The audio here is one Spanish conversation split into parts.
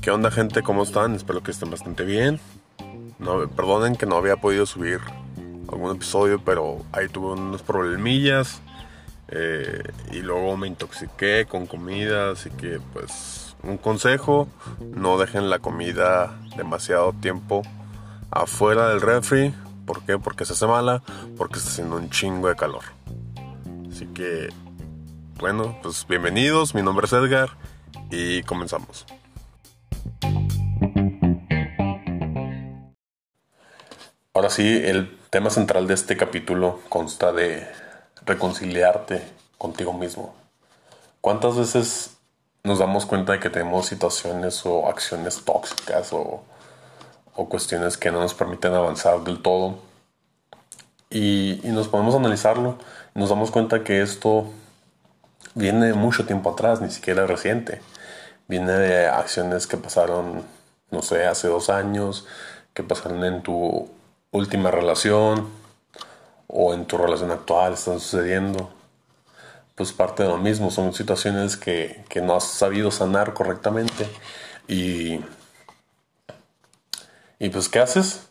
¿Qué onda gente? ¿Cómo están? Espero que estén bastante bien. No, perdonen que no había podido subir algún episodio, pero ahí tuve unos problemillas. Eh, y luego me intoxiqué con comida, así que pues un consejo, no dejen la comida demasiado tiempo afuera del refri. ¿Por qué? Porque se hace mala, porque está haciendo un chingo de calor. Así que, bueno, pues bienvenidos, mi nombre es Edgar y comenzamos. Ahora sí, el tema central de este capítulo consta de reconciliarte contigo mismo. ¿Cuántas veces nos damos cuenta de que tenemos situaciones o acciones tóxicas o, cuestiones que no nos permiten avanzar del todo? Y, nos podemos analizarlo. Nos damos cuenta que esto viene mucho tiempo atrás, ni siquiera reciente. Viene de acciones que pasaron, no sé, hace dos años, que pasaron en tu última relación o en tu relación actual están sucediendo. Pues parte de lo mismo, son situaciones que, que no has sabido sanar correctamente. Y, y pues, ¿qué haces?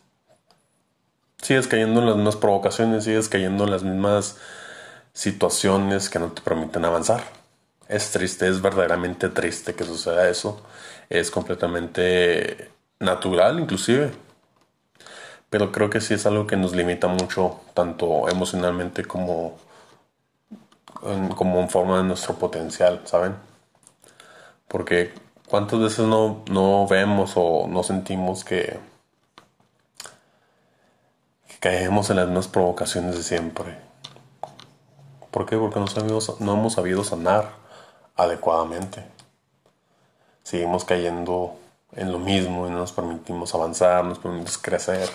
Sigues cayendo en las mismas provocaciones, sigues cayendo en las mismas situaciones que no te permiten avanzar. Es triste, es verdaderamente triste que suceda eso. Es completamente natural inclusive pero creo que sí es algo que nos limita mucho, tanto emocionalmente como en, como en forma de nuestro potencial, ¿saben? Porque cuántas veces no, no vemos o no sentimos que, que caemos en las mismas provocaciones de siempre. ¿Por qué? Porque no, hemos sabido sanar adecuadamente. Seguimos cayendo en lo mismo y no nos permitimos avanzar, no nos permitimos crecer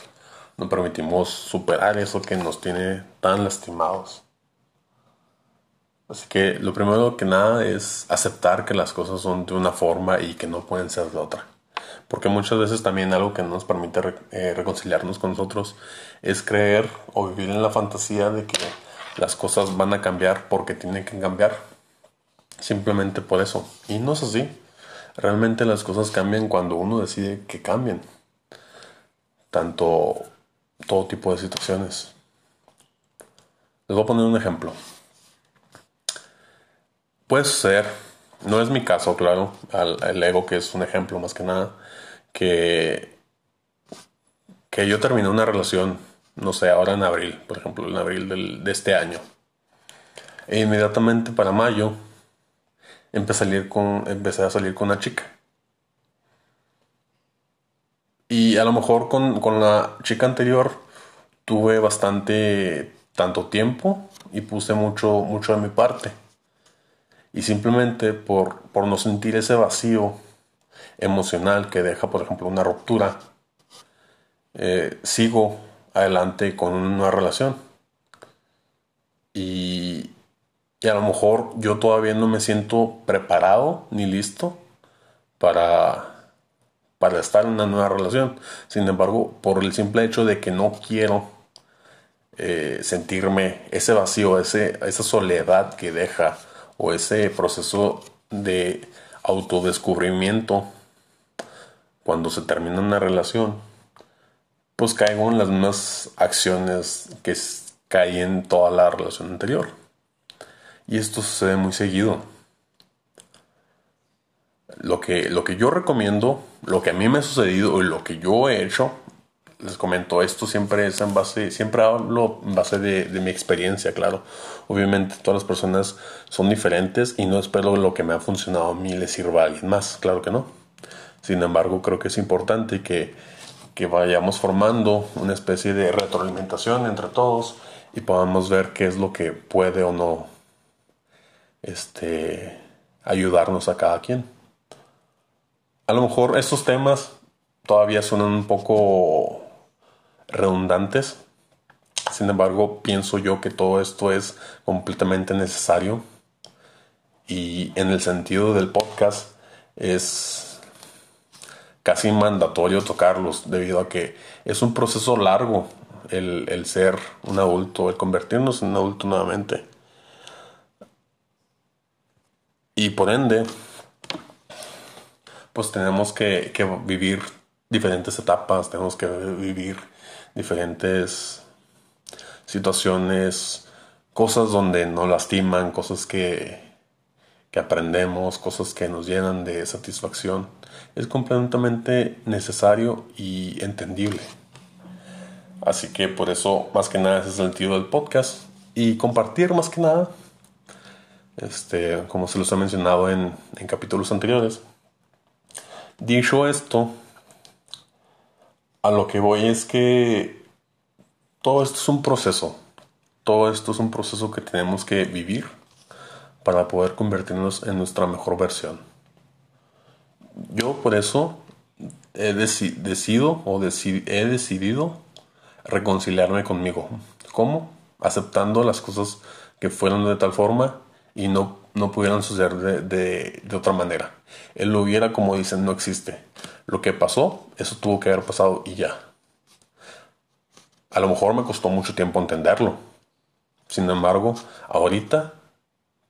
no permitimos superar eso que nos tiene tan lastimados. Así que lo primero que nada es aceptar que las cosas son de una forma y que no pueden ser de otra. Porque muchas veces también algo que no nos permite eh, reconciliarnos con nosotros es creer o vivir en la fantasía de que las cosas van a cambiar porque tienen que cambiar. Simplemente por eso. Y no es así. Realmente las cosas cambian cuando uno decide que cambien. Tanto todo tipo de situaciones. Les voy a poner un ejemplo. Puede ser, no es mi caso, claro, el ego que es un ejemplo más que nada, que, que yo terminé una relación, no sé, ahora en abril, por ejemplo, en abril de este año. E inmediatamente para mayo empecé a salir con, empecé a salir con una chica. Y a lo mejor con, la chica anterior tuve bastante tanto tiempo y puse mucho, mucho de mi parte. Y simplemente por, por no sentir ese vacío emocional que deja, por ejemplo, una ruptura, eh, sigo adelante con una relación. Y, y a lo mejor yo todavía no me siento preparado ni listo para para estar en una nueva relación. Sin embargo, por el simple hecho de que no quiero eh, sentirme ese vacío, ese, esa soledad que deja o ese proceso de autodescubrimiento cuando se termina una relación, pues caigo en las mismas acciones que caí en toda la relación anterior. Y esto sucede muy seguido lo que, lo que yo recomiendo, lo que a mí me ha sucedido y lo que yo he hecho, les comento, esto siempre es en base, siempre hablo en base de, mi experiencia, claro. Obviamente todas las personas son diferentes y no espero lo que me ha funcionado a mí le sirva a alguien más, claro que no. Sin embargo, creo que es importante que, que vayamos formando una especie de retroalimentación entre todos y podamos ver qué es lo que puede o no este, ayudarnos a cada quien a lo mejor estos temas todavía suenan un poco redundantes. Sin embargo, pienso yo que todo esto es completamente necesario. Y en el sentido del podcast es casi mandatorio tocarlos debido a que es un proceso largo el, el ser un adulto, el convertirnos en un adulto nuevamente. Y por ende, pues tenemos que, que vivir diferentes etapas, tenemos que vivir diferentes situaciones, cosas donde nos lastiman, cosas que, que aprendemos, cosas que nos llenan de satisfacción. Es completamente necesario y entendible. Así que por eso, más que nada, ese es el sentido del podcast. Y compartir más que nada, este, como se los he mencionado en, en capítulos anteriores. Dicho esto, a lo que voy es que todo esto es un proceso. Todo esto es un proceso que tenemos que vivir para poder convertirnos en nuestra mejor versión. Yo por eso he decidido o he decidido reconciliarme conmigo. ¿Cómo? Aceptando las cosas que fueron de tal forma y no, no pudieron suceder de, de, otra manera. Él lo hubiera, como dicen, no existe. Lo que pasó, eso tuvo que haber pasado y ya. A lo mejor me costó mucho tiempo entenderlo. Sin embargo, ahorita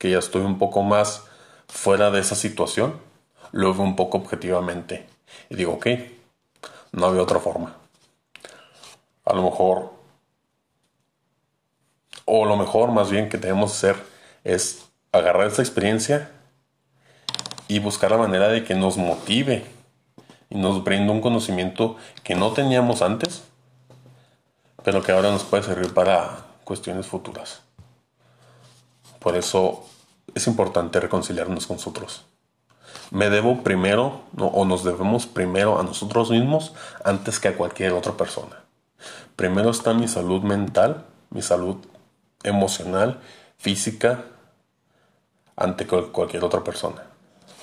que ya estoy un poco más fuera de esa situación, lo veo un poco objetivamente. Y digo, ok, no había otra forma. A lo mejor, o lo mejor más bien que tenemos que hacer es agarrar esta experiencia y buscar la manera de que nos motive y nos brinde un conocimiento que no teníamos antes, pero que ahora nos puede servir para cuestiones futuras. Por eso es importante reconciliarnos con nosotros. Me debo primero, o nos debemos primero a nosotros mismos antes que a cualquier otra persona. Primero está mi salud mental, mi salud emocional, física, ante cualquier otra persona.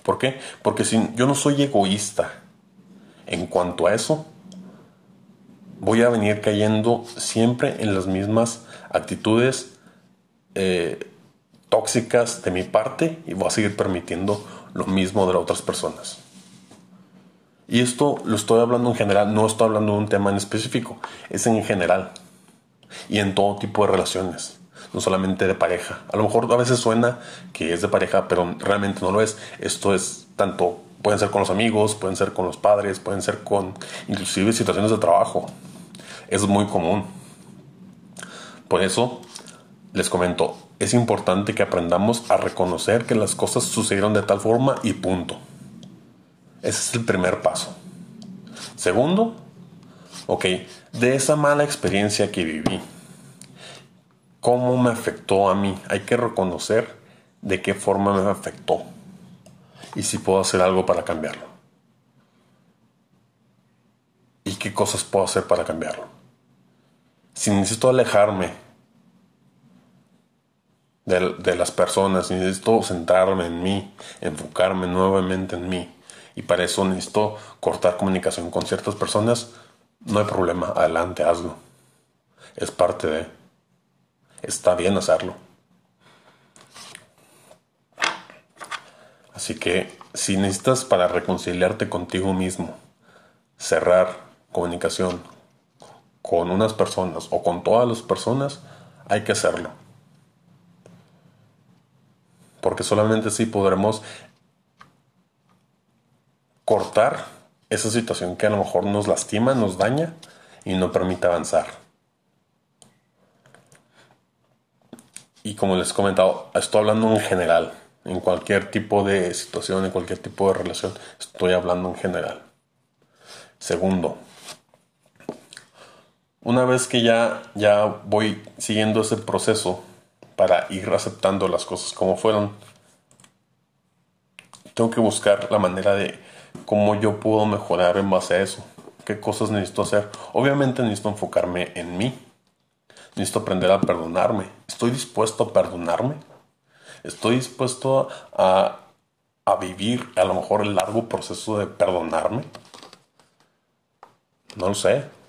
¿Por qué? Porque si yo no soy egoísta en cuanto a eso, voy a venir cayendo siempre en las mismas actitudes eh, tóxicas de mi parte y voy a seguir permitiendo lo mismo de las otras personas. Y esto lo estoy hablando en general, no estoy hablando de un tema en específico, es en general y en todo tipo de relaciones, no solamente de pareja. A lo mejor a veces suena que es de pareja, pero realmente no lo es. Esto es tanto, pueden ser con los amigos, pueden ser con los padres, pueden ser con inclusive situaciones de trabajo. Es muy común. Por eso les comento, es importante que aprendamos a reconocer que las cosas sucedieron de tal forma y punto. Ese es el primer paso. Segundo, ok, de esa mala experiencia que viví, ¿cómo me afectó a mí? Hay que reconocer de qué forma me afectó y si puedo hacer algo para cambiarlo. ¿Y qué cosas puedo hacer para cambiarlo? Si necesito alejarme de, las personas, necesito centrarme en mí, enfocarme nuevamente en mí. Y para eso necesito cortar comunicación con ciertas personas. No hay problema, adelante, hazlo. Es parte de... Está bien hacerlo. Así que si necesitas para reconciliarte contigo mismo, cerrar comunicación con unas personas o con todas las personas, hay que hacerlo porque solamente así podremos cortar esa situación que a lo mejor nos lastima, nos daña y no permite avanzar. Y como les he comentado, estoy hablando en general, en cualquier tipo de situación, en cualquier tipo de relación, estoy hablando en general. Segundo, una vez que ya, ya voy siguiendo ese proceso, para ir aceptando las cosas como fueron. Tengo que buscar la manera de cómo yo puedo mejorar en base a eso. ¿Qué cosas necesito hacer? Obviamente necesito enfocarme en mí. Necesito aprender a perdonarme. ¿Estoy dispuesto a perdonarme? ¿Estoy dispuesto a, a vivir a lo mejor el largo proceso de perdonarme? No lo sé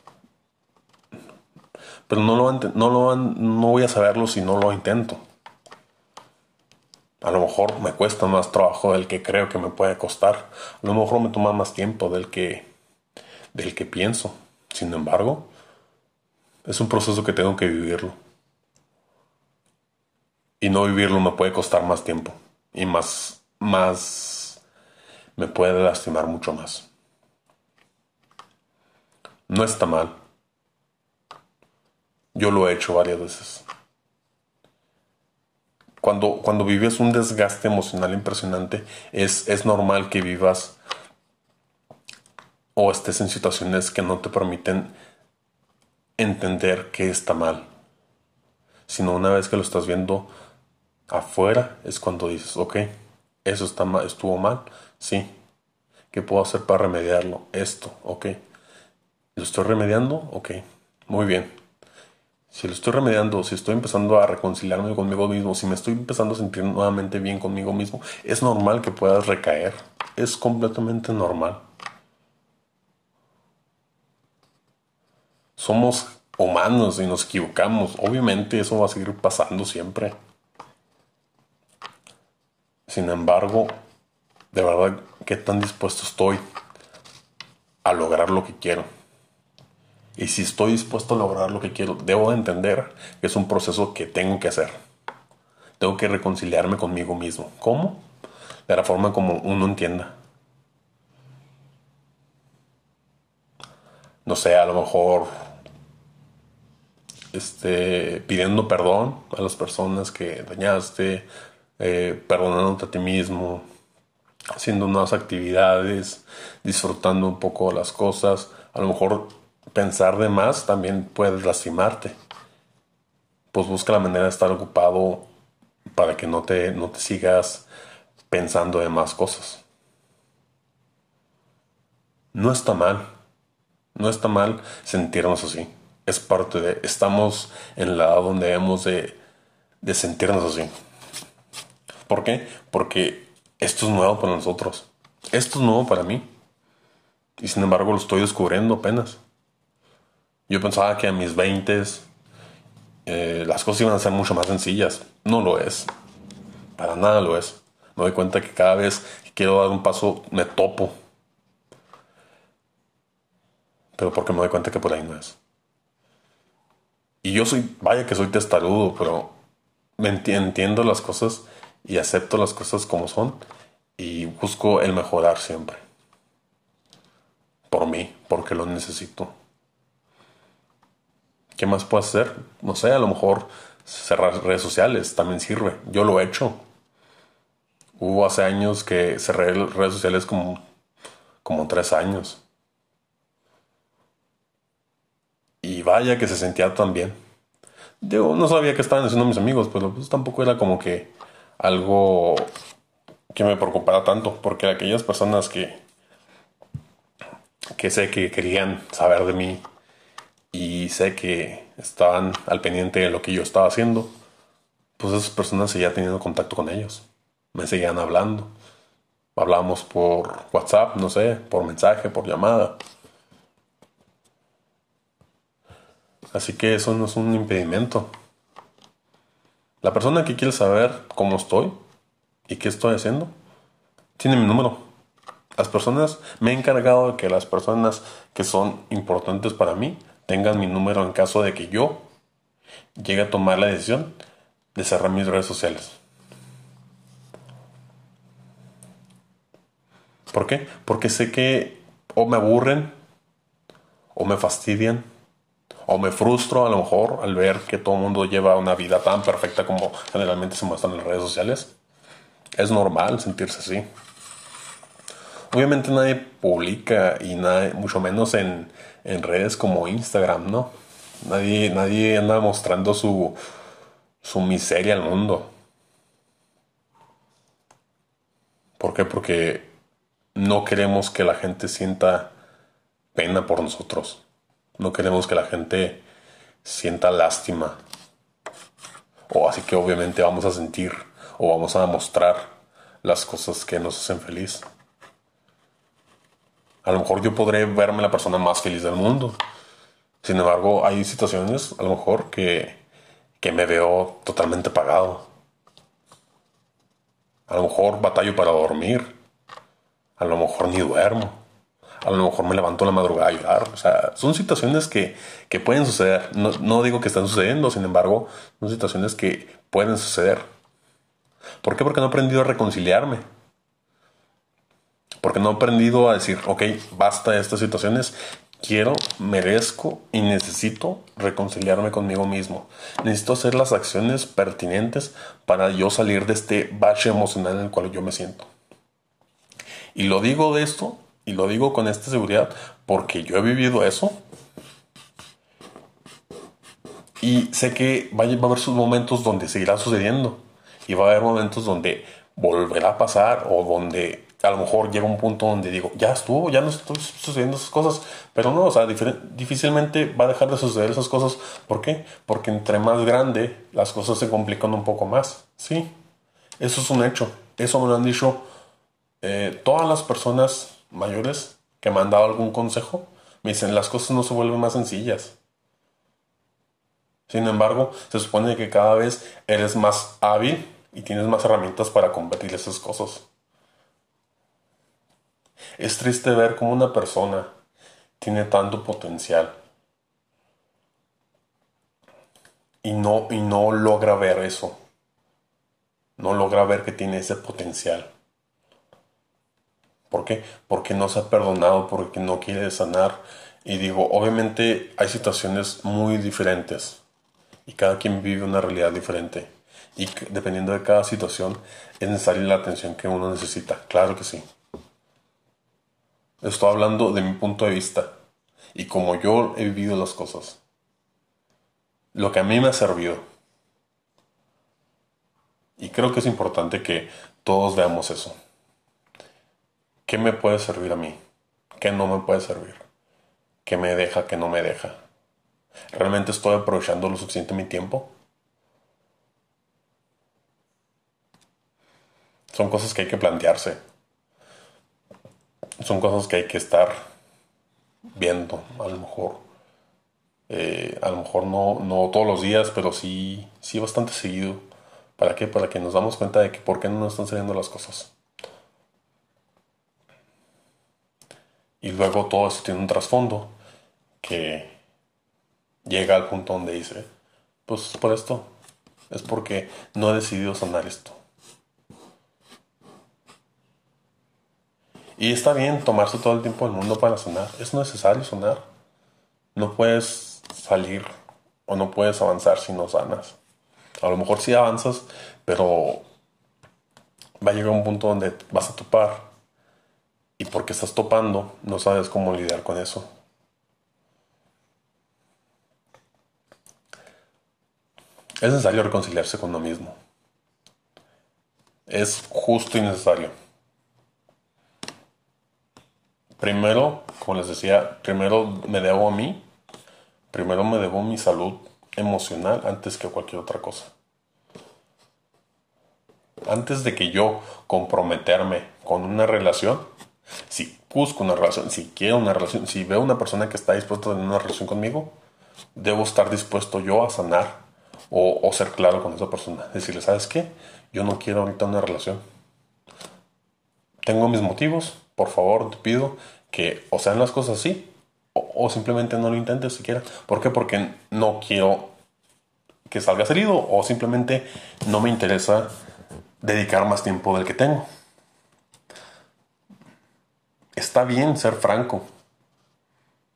pero no lo, no lo no voy a saberlo si no lo intento. A lo mejor me cuesta más trabajo del que creo que me puede costar. A lo mejor me toma más tiempo del que del que pienso. Sin embargo, es un proceso que tengo que vivirlo. Y no vivirlo me puede costar más tiempo y más más me puede lastimar mucho más. No está mal. Yo lo he hecho varias veces. Cuando, cuando vives un desgaste emocional impresionante, es, es normal que vivas o estés en situaciones que no te permiten entender que está mal. Sino una vez que lo estás viendo afuera es cuando dices, ok, eso está mal, estuvo mal, sí. ¿Qué puedo hacer para remediarlo? Esto, ok. ¿Lo estoy remediando? Ok, muy bien. Si lo estoy remediando, si estoy empezando a reconciliarme conmigo mismo, si me estoy empezando a sentir nuevamente bien conmigo mismo, es normal que puedas recaer. Es completamente normal. Somos humanos y nos equivocamos. Obviamente eso va a seguir pasando siempre. Sin embargo, de verdad, ¿qué tan dispuesto estoy a lograr lo que quiero? Y si estoy dispuesto a lograr lo que quiero, debo entender que es un proceso que tengo que hacer. Tengo que reconciliarme conmigo mismo. ¿Cómo? De la forma como uno entienda. No sé, a lo mejor este, pidiendo perdón a las personas que dañaste, eh, perdonándote a ti mismo, haciendo nuevas actividades, disfrutando un poco las cosas. A lo mejor pensar de más también puede lastimarte. Pues busca la manera de estar ocupado para que no te, no te sigas pensando de más cosas. No está mal. No está mal sentirnos así. Es parte de... Estamos en la donde debemos de, de sentirnos así. ¿Por qué? Porque esto es nuevo para nosotros. Esto es nuevo para mí. Y sin embargo lo estoy descubriendo apenas. Yo pensaba que a mis 20 eh, las cosas iban a ser mucho más sencillas. No lo es. Para nada lo es. Me doy cuenta que cada vez que quiero dar un paso me topo. Pero porque me doy cuenta que por ahí no es. Y yo soy, vaya que soy testarudo, pero me entiendo las cosas y acepto las cosas como son y busco el mejorar siempre. Por mí, porque lo necesito. ¿Qué más puedo hacer? No sé, a lo mejor cerrar redes sociales también sirve. Yo lo he hecho. Hubo hace años que cerré redes sociales como, como tres años. Y vaya que se sentía tan bien. Yo no sabía qué estaban haciendo mis amigos, pero pues tampoco era como que algo que me preocupara tanto, porque aquellas personas que, que sé que querían saber de mí y sé que estaban al pendiente de lo que yo estaba haciendo, pues esas personas seguían teniendo contacto con ellos, me seguían hablando, hablábamos por WhatsApp, no sé, por mensaje, por llamada. Así que eso no es un impedimento. La persona que quiere saber cómo estoy y qué estoy haciendo, tiene mi número. Las personas, me he encargado de que las personas que son importantes para mí tengan mi número en caso de que yo llegue a tomar la decisión de cerrar mis redes sociales. ¿Por qué? Porque sé que o me aburren o me fastidian o me frustro a lo mejor al ver que todo el mundo lleva una vida tan perfecta como generalmente se muestra en las redes sociales. Es normal sentirse así. Obviamente nadie publica y nadie, mucho menos en, en redes como Instagram, ¿no? Nadie, nadie anda mostrando su, su miseria al mundo. ¿Por qué? Porque no queremos que la gente sienta pena por nosotros. No queremos que la gente sienta lástima. O así que obviamente vamos a sentir o vamos a mostrar las cosas que nos hacen feliz. A lo mejor yo podré verme la persona más feliz del mundo. Sin embargo, hay situaciones a lo mejor que, que me veo totalmente apagado. A lo mejor batallo para dormir. A lo mejor ni duermo a lo mejor me levanto a la madrugada a llorar. O sea, son situaciones que, que pueden suceder. No, no, digo que están sucediendo, sin embargo, son situaciones que pueden suceder. ¿Por qué? Porque no he aprendido a reconciliarme Porque no he aprendido a decir, ok, basta de estas situaciones, quiero, merezco y necesito reconciliarme conmigo mismo. Necesito hacer las acciones pertinentes para yo salir de este bache emocional en el cual yo me siento. Y lo digo de esto, y lo digo con esta seguridad, porque yo he vivido eso. Y sé que va a haber sus momentos donde seguirá sucediendo. Y va a haber momentos donde volverá a pasar o donde a lo mejor llega un punto donde digo, ya estuvo, ya no estoy sucediendo esas cosas, pero no, o sea, difícilmente va a dejar de suceder esas cosas. ¿Por qué? Porque entre más grande las cosas se complican un poco más, ¿sí? Eso es un hecho, eso me lo han dicho eh, todas las personas mayores que me han dado algún consejo, me dicen, las cosas no se vuelven más sencillas. Sin embargo, se supone que cada vez eres más hábil y tienes más herramientas para combatir esas cosas. Es triste ver cómo una persona tiene tanto potencial y no, y no logra ver eso. No logra ver que tiene ese potencial. ¿Por qué? Porque no se ha perdonado, porque no quiere sanar. Y digo, obviamente hay situaciones muy diferentes y cada quien vive una realidad diferente. Y dependiendo de cada situación es necesaria la atención que uno necesita. Claro que sí. Estoy hablando de mi punto de vista y como yo he vivido las cosas. Lo que a mí me ha servido. Y creo que es importante que todos veamos eso. ¿Qué me puede servir a mí? ¿Qué no me puede servir? ¿Qué me deja? ¿Qué no me deja? ¿Realmente estoy aprovechando lo suficiente mi tiempo? Son cosas que hay que plantearse son cosas que hay que estar viendo, a lo mejor. Eh, a lo mejor no, no todos los días, pero sí, sí bastante seguido. ¿Para qué? Para que nos damos cuenta de que por qué no nos están saliendo las cosas. Y luego todo eso tiene un trasfondo que llega al punto donde dice, pues por esto, es porque no he decidido sanar esto. Y está bien tomarse todo el tiempo del mundo para sonar. Es necesario sonar. No puedes salir o no puedes avanzar si no sanas. A lo mejor sí avanzas, pero va a llegar un punto donde vas a topar. Y porque estás topando, no sabes cómo lidiar con eso. Es necesario reconciliarse con uno mismo. Es justo y necesario. Primero, como les decía, primero me debo a mí, primero me debo mi salud emocional antes que cualquier otra cosa. Antes de que yo comprometerme con una relación, si busco una relación, si quiero una relación, si veo una persona que está dispuesta a tener una relación conmigo, debo estar dispuesto yo a sanar o, o ser claro con esa persona. Decirle, ¿sabes qué? Yo no quiero ahorita una relación. Tengo mis motivos, por favor, te pido que o sean las cosas así o, simplemente no lo intentes siquiera. ¿Por qué? Porque no quiero que salgas herido o simplemente no me interesa dedicar más tiempo del que tengo. Está bien ser franco.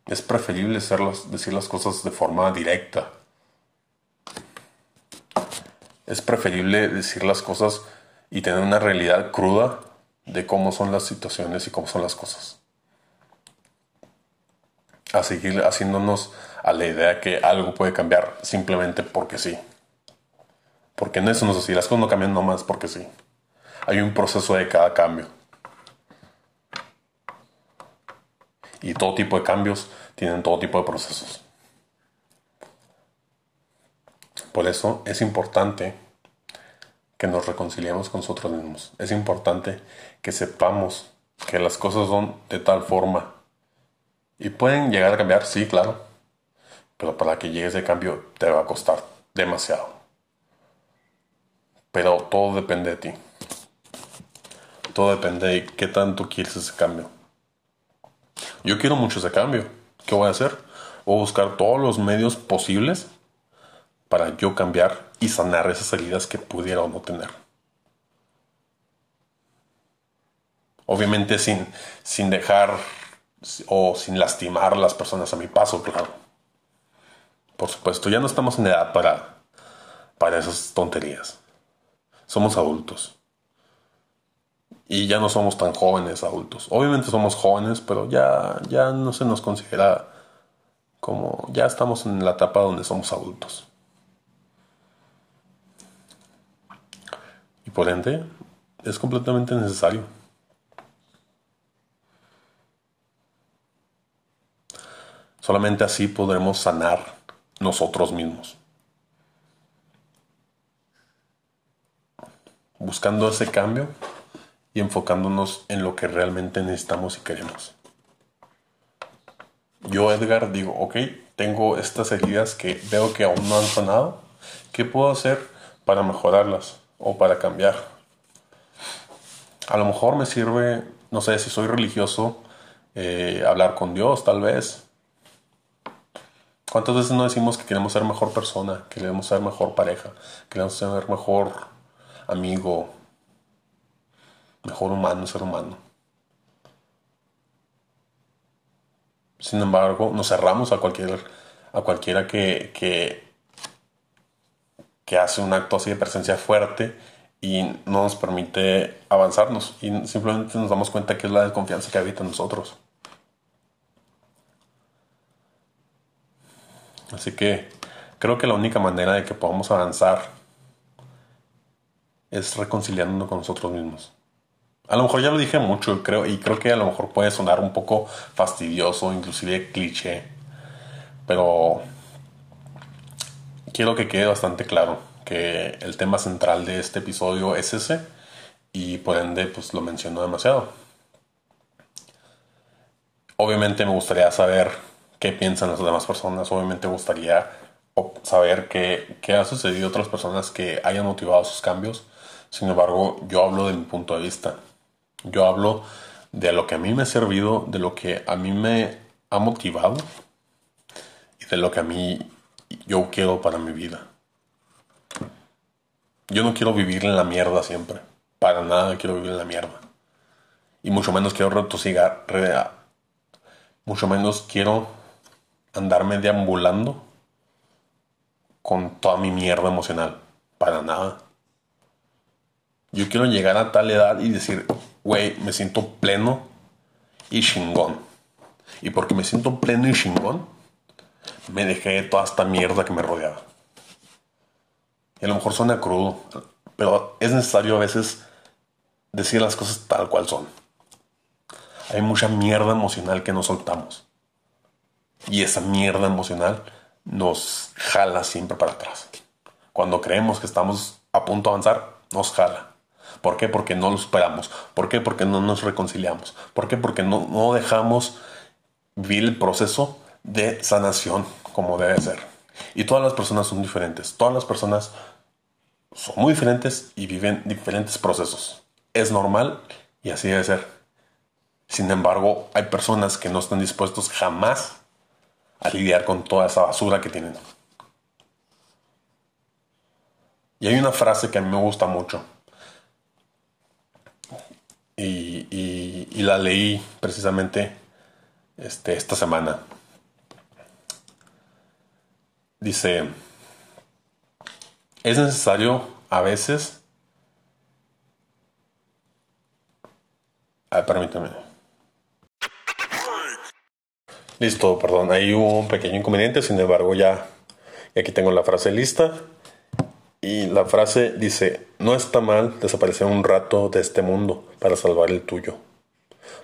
Es preferible decir las cosas de forma directa. Es preferible decir las cosas y tener una realidad cruda de cómo son las situaciones y cómo son las cosas. A seguir haciéndonos a la idea que algo puede cambiar simplemente porque sí. Porque en eso no es así, las cosas no cambian nomás porque sí. Hay un proceso de cada cambio. Y todo tipo de cambios tienen todo tipo de procesos. Por eso es importante que nos reconciliemos con nosotros mismos. Es importante que sepamos que las cosas son de tal forma. Y pueden llegar a cambiar, sí, claro. Pero para que llegue ese cambio te va a costar demasiado. Pero todo depende de ti. Todo depende de qué tanto quieres ese cambio. Yo quiero mucho ese cambio. ¿Qué voy a hacer? Voy a buscar todos los medios posibles para yo cambiar y sanar esas heridas que pudiera o no tener. Obviamente sin, sin dejar o sin lastimar a las personas a mi paso, claro. Por supuesto, ya no estamos en edad para, para esas tonterías. Somos adultos. Y ya no somos tan jóvenes adultos. Obviamente somos jóvenes, pero ya, ya no se nos considera como ya estamos en la etapa donde somos adultos. Es completamente necesario. Solamente así podremos sanar nosotros mismos. Buscando ese cambio y enfocándonos en lo que realmente necesitamos y queremos. Yo, Edgar, digo, ok, tengo estas heridas que veo que aún no han sanado. ¿Qué puedo hacer para mejorarlas o para cambiar? A lo mejor me sirve, no sé, si soy religioso, eh, hablar con Dios, tal vez, ¿Cuántas veces no decimos que queremos ser mejor persona, que queremos ser mejor pareja, que queremos ser mejor amigo, mejor humano, ser humano? Sin embargo, nos cerramos a cualquier a cualquiera que, que, que hace un acto así de presencia fuerte y no nos permite avanzarnos y simplemente nos damos cuenta que es la desconfianza que habita en nosotros. Así que creo que la única manera de que podamos avanzar es reconciliándonos con nosotros mismos. A lo mejor ya lo dije mucho, creo, y creo que a lo mejor puede sonar un poco fastidioso, inclusive cliché, pero quiero que quede bastante claro que el tema central de este episodio es ese y por ende pues lo menciono demasiado. Obviamente me gustaría saber qué piensan las demás personas. Obviamente gustaría saber qué, qué ha sucedido a otras personas que hayan motivado sus cambios. Sin embargo, yo hablo de mi punto de vista. Yo hablo de lo que a mí me ha servido, de lo que a mí me ha motivado y de lo que a mí yo quiero para mi vida. Yo no quiero vivir en la mierda siempre. Para nada quiero vivir en la mierda. Y mucho menos quiero retosigar. Mucho menos quiero andarme deambulando con toda mi mierda emocional. Para nada. Yo quiero llegar a tal edad y decir, güey, me siento pleno y chingón. Y porque me siento pleno y chingón, me dejé de toda esta mierda que me rodeaba. Y a lo mejor suena crudo, pero es necesario a veces decir las cosas tal cual son. Hay mucha mierda emocional que no soltamos. Y esa mierda emocional nos jala siempre para atrás. Cuando creemos que estamos a punto de avanzar, nos jala. ¿Por qué? Porque no lo superamos. ¿Por qué? Porque no nos reconciliamos. ¿Por qué? Porque no, no dejamos vivir el proceso de sanación como debe ser. Y todas las personas son diferentes. Todas las personas son muy diferentes y viven diferentes procesos. Es normal y así debe ser. Sin embargo, hay personas que no están dispuestos jamás a lidiar con toda esa basura que tienen. Y hay una frase que a mí me gusta mucho. Y, la leí precisamente este, esta semana. Dice, es necesario a veces... Ah, permítame. Listo, perdón, ahí hubo un pequeño inconveniente, sin embargo ya aquí tengo la frase lista. Y la frase dice, no está mal desaparecer un rato de este mundo para salvar el tuyo.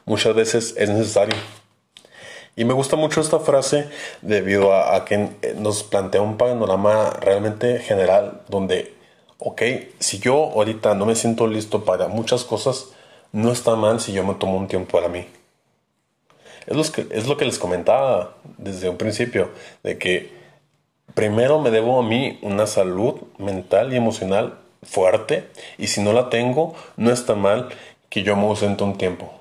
Muchas veces es necesario. Y me gusta mucho esta frase debido a, que nos plantea un panorama realmente general donde, ok, si yo ahorita no me siento listo para muchas cosas, no está mal si yo me tomo un tiempo para mí. Es lo, que, es lo que les comentaba desde un principio, de que primero me debo a mí una salud mental y emocional fuerte y si no la tengo, no está mal que yo me ausente un tiempo.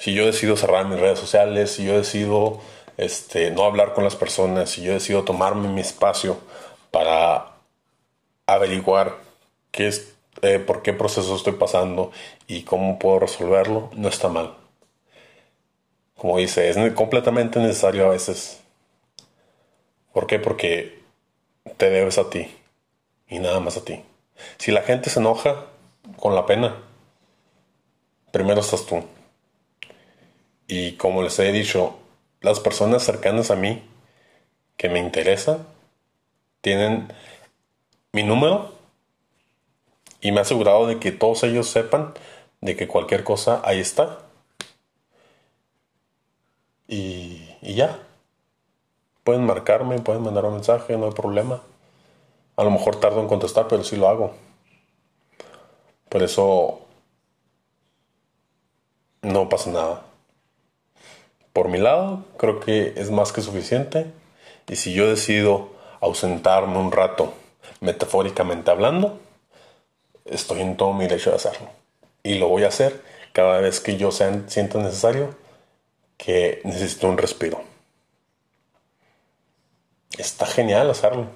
Si yo decido cerrar mis redes sociales, si yo decido este, no hablar con las personas, si yo decido tomarme mi espacio para averiguar qué es eh, por qué proceso estoy pasando y cómo puedo resolverlo, no está mal. Como dice, es completamente necesario a veces. ¿Por qué? Porque te debes a ti y nada más a ti. Si la gente se enoja con la pena, primero estás tú. Y como les he dicho, las personas cercanas a mí que me interesan tienen mi número y me ha asegurado de que todos ellos sepan de que cualquier cosa ahí está. Y, y ya. Pueden marcarme, pueden mandar un mensaje, no hay problema. A lo mejor tardo en contestar, pero sí lo hago. Por eso no pasa nada. Por mi lado, creo que es más que suficiente. Y si yo decido ausentarme un rato, metafóricamente hablando, estoy en todo mi derecho de hacerlo. Y lo voy a hacer cada vez que yo sienta necesario que necesito un respiro. Está genial hacerlo.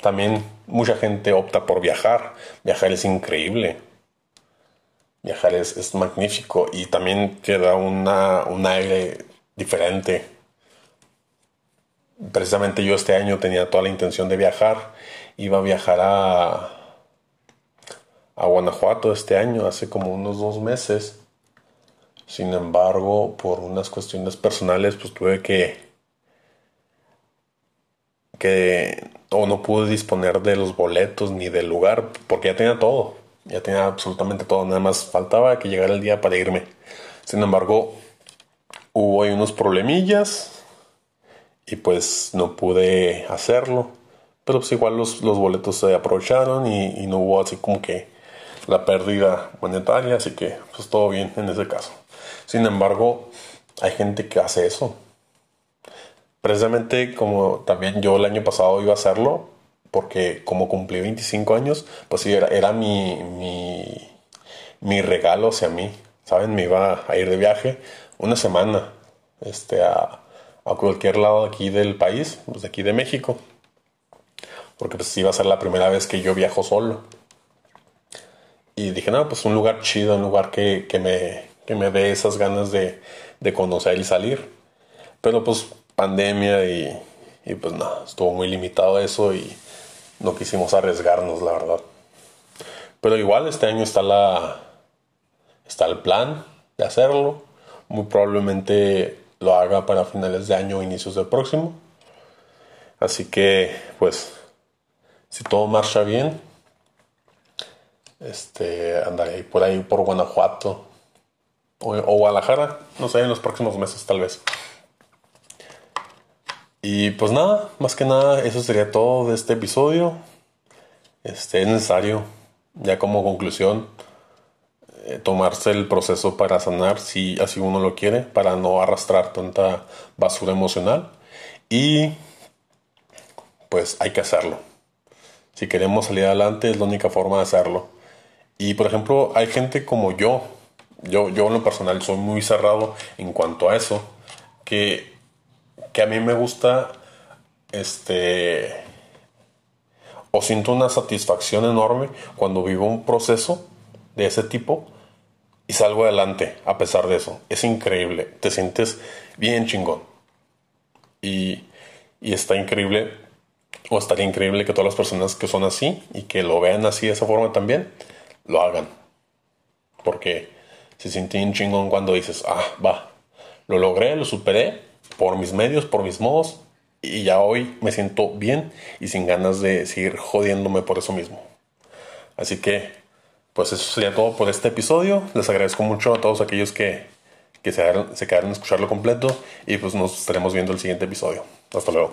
También mucha gente opta por viajar. Viajar es increíble. Viajar es, magnífico y también te da una, un aire diferente. Precisamente yo este año tenía toda la intención de viajar. Iba a viajar a, a Guanajuato este año, hace como unos dos meses. Sin embargo, por unas cuestiones personales, pues tuve que, que o no pude disponer de los boletos ni del lugar, porque ya tenía todo, ya tenía absolutamente todo, nada más faltaba que llegara el día para irme. Sin embargo, hubo ahí unos problemillas y pues no pude hacerlo, pero pues igual los, boletos se aprovecharon y, y no hubo así como que la pérdida monetaria, así que pues todo bien en ese caso. Sin embargo, hay gente que hace eso precisamente como también yo el año pasado iba a hacerlo, porque como cumplí 25 años, pues sí, era, era mi, mi, mi, regalo hacia mí, ¿saben? Me iba a ir de viaje una semana este, a, a cualquier lado aquí del país, pues aquí de México, porque pues iba a ser la primera vez que yo viajo solo. Y dije, no, pues un lugar chido, un lugar que, que me, que me dé esas ganas de, de conocer y salir. Pero pues pandemia y, y pues no, estuvo muy limitado eso y no quisimos arriesgarnos, la verdad. Pero igual este año está la está el plan de hacerlo. Muy probablemente lo haga para finales de año o inicios del próximo. Así que, pues, si todo marcha bien, este, andaré por ahí por Guanajuato o, o Guadalajara, no sé, en los próximos meses tal vez. Y pues nada, más que nada, eso sería todo de este episodio. Este, es necesario, ya como conclusión, eh, tomarse el proceso para sanar si así uno lo quiere, para no arrastrar tanta basura emocional. Y pues hay que hacerlo. Si queremos salir adelante es la única forma de hacerlo. Y por ejemplo, hay gente como yo, yo, yo en lo personal soy muy cerrado en cuanto a eso, que que a mí me gusta, este, o siento una satisfacción enorme cuando vivo un proceso de ese tipo y salgo adelante a pesar de eso. Es increíble, te sientes bien chingón. Y, y está increíble, o estaría increíble que todas las personas que son así y que lo vean así de esa forma también, lo hagan. Porque se siente bien chingón cuando dices, ah, va, lo logré, lo superé por mis medios, por mis modos, y ya hoy me siento bien y sin ganas de seguir jodiéndome por eso mismo. Así que, pues eso sería todo por este episodio. Les agradezco mucho a todos aquellos que, que se, se quedaron a escucharlo completo y pues nos estaremos viendo el siguiente episodio. Hasta luego.